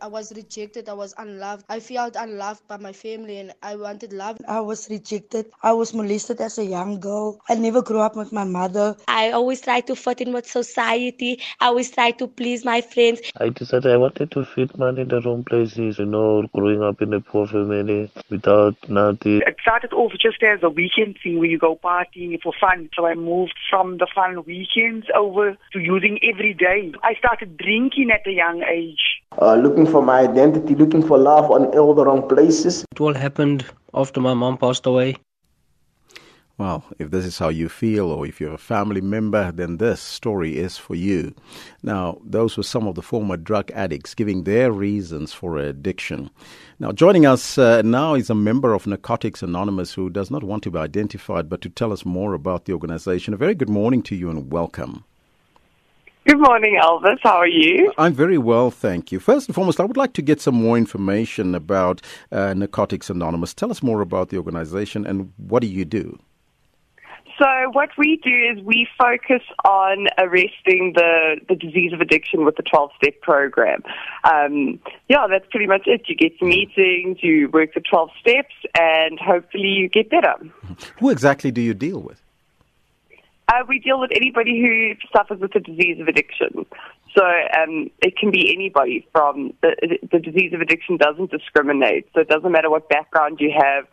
I was rejected. I was unloved. I felt unloved by my family and I wanted love. I was rejected. I was molested as a young girl. I never grew up with my mother. I always tried to fit in with society. I always tried to please my friends. I decided I wanted to fit man in the wrong places, you know, growing up in a poor family without nothing. It started off just as a weekend thing where you go partying for fun. So I moved from the fun weekends over to using every day. I started drinking at a young age. Uh, looking for my identity, looking for love on all the wrong places. It all happened after my mom passed away. Well, if this is how you feel, or if you're a family member, then this story is for you. Now, those were some of the former drug addicts giving their reasons for addiction. Now, joining us uh, now is a member of Narcotics Anonymous who does not want to be identified, but to tell us more about the organization. A very good morning to you and welcome. Good morning, Elvis. How are you? I'm very well, thank you. First and foremost, I would like to get some more information about uh, Narcotics Anonymous. Tell us more about the organization and what do you do? So what we do is we focus on arresting the, the disease of addiction with the 12-step program. Um, yeah, that's pretty much it. You get meetings, you work the 12 steps, and hopefully you get better. Who exactly do you deal with? Uh, we deal with anybody who suffers with the disease of addiction. So um, it can be anybody from the, the disease of addiction doesn't discriminate. So it doesn't matter what background you have,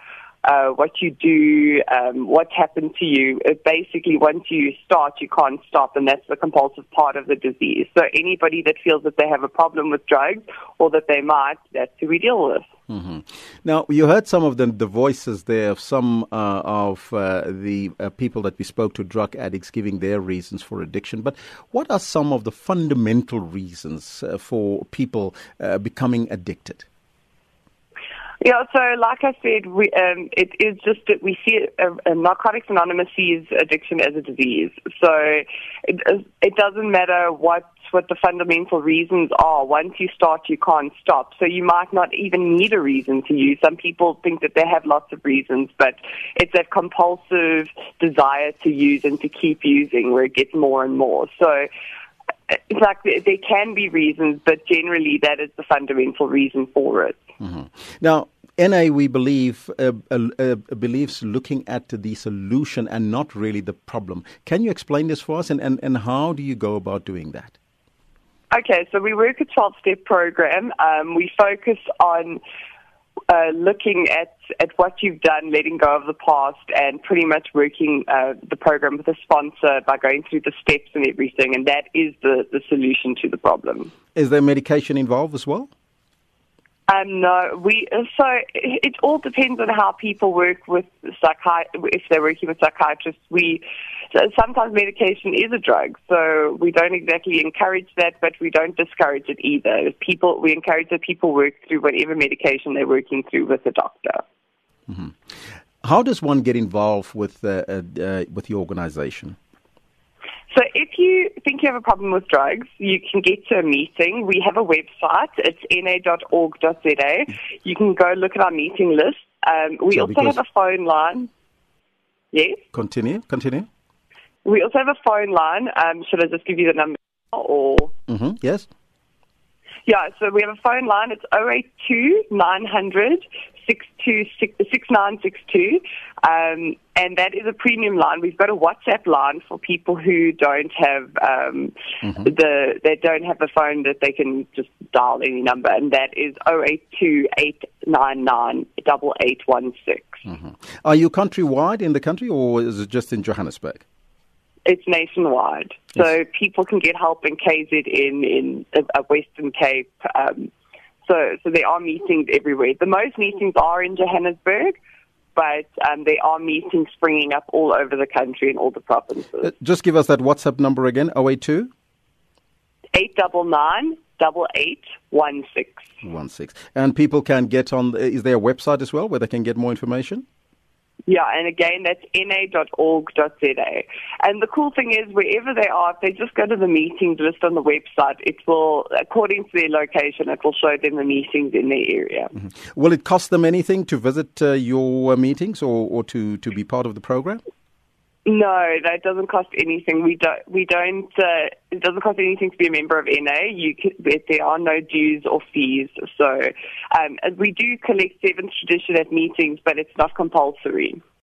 uh, what you do, um, what's happened to you. It basically, once you start, you can't stop, and that's the compulsive part of the disease. So anybody that feels that they have a problem with drugs or that they might, that's who we deal with. Mm-hmm. Now, you heard some of the, the voices there of some uh, of uh, the uh, people that we spoke to, drug addicts, giving their reasons for addiction. But what are some of the fundamental reasons uh, for people uh, becoming addicted? Yeah, so like I said, we, um, it is just that we see uh, uh, Narcotics Anonymous sees addiction as a disease. So it, it doesn't matter what what the fundamental reasons are. Once you start, you can't stop. So you might not even need a reason to use. Some people think that they have lots of reasons, but it's that compulsive desire to use and to keep using where it gets more and more. So it's like there can be reasons, but generally that is the fundamental reason for it. Mm-hmm. Now, NA, we believe, uh, uh, uh, believes looking at the solution and not really the problem. Can you explain this for us, and, and, and how do you go about doing that? Okay, so we work a 12 step program. Um, we focus on uh, looking at, at what you've done, letting go of the past, and pretty much working uh, the program with a sponsor by going through the steps and everything. And that is the, the solution to the problem. Is there medication involved as well? Um, no, we so it all depends on how people work with psychi- if they're working with psychiatrists. We sometimes medication is a drug, so we don't exactly encourage that, but we don't discourage it either. People we encourage that people work through whatever medication they're working through with a doctor. Mm-hmm. How does one get involved with uh, uh, uh with the organization? So if you think you have a problem with drugs, you can get to a meeting. We have a website. It's na.org.za. You can go look at our meeting list. Um, we also have a phone line. Yes? Continue, continue. We also have a phone line. Um, should I just give you the number or? Mm-hmm. Yes. Yeah, so we have a phone line. It's 082 900 6962. Um, and that is a premium line. We've got a WhatsApp line for people who don't have um, mm-hmm. the they don't have a phone that they can just dial any number, and that is 082 899 8816. Mm-hmm. Are you countrywide in the country, or is it just in Johannesburg? It's nationwide, yes. so people can get help in KZN, in a Western Cape. Um, so, so there are meetings everywhere. The most meetings are in Johannesburg, but um, there are meetings springing up all over the country in all the provinces. Uh, just give us that WhatsApp number again, 082? 899 8816. And people can get on, is there a website as well where they can get more information? Yeah, and again, that's na.org.za. And the cool thing is, wherever they are, if they just go to the meetings list on the website, it will, according to their location, it will show them the meetings in their area. Mm-hmm. Will it cost them anything to visit uh, your meetings or, or to, to be part of the program? No, that doesn't cost anything. We don't. We don't. Uh, it doesn't cost anything to be a member of NA. You can, there are no dues or fees. So um, we do collect seventh tradition at meetings, but it's not compulsory.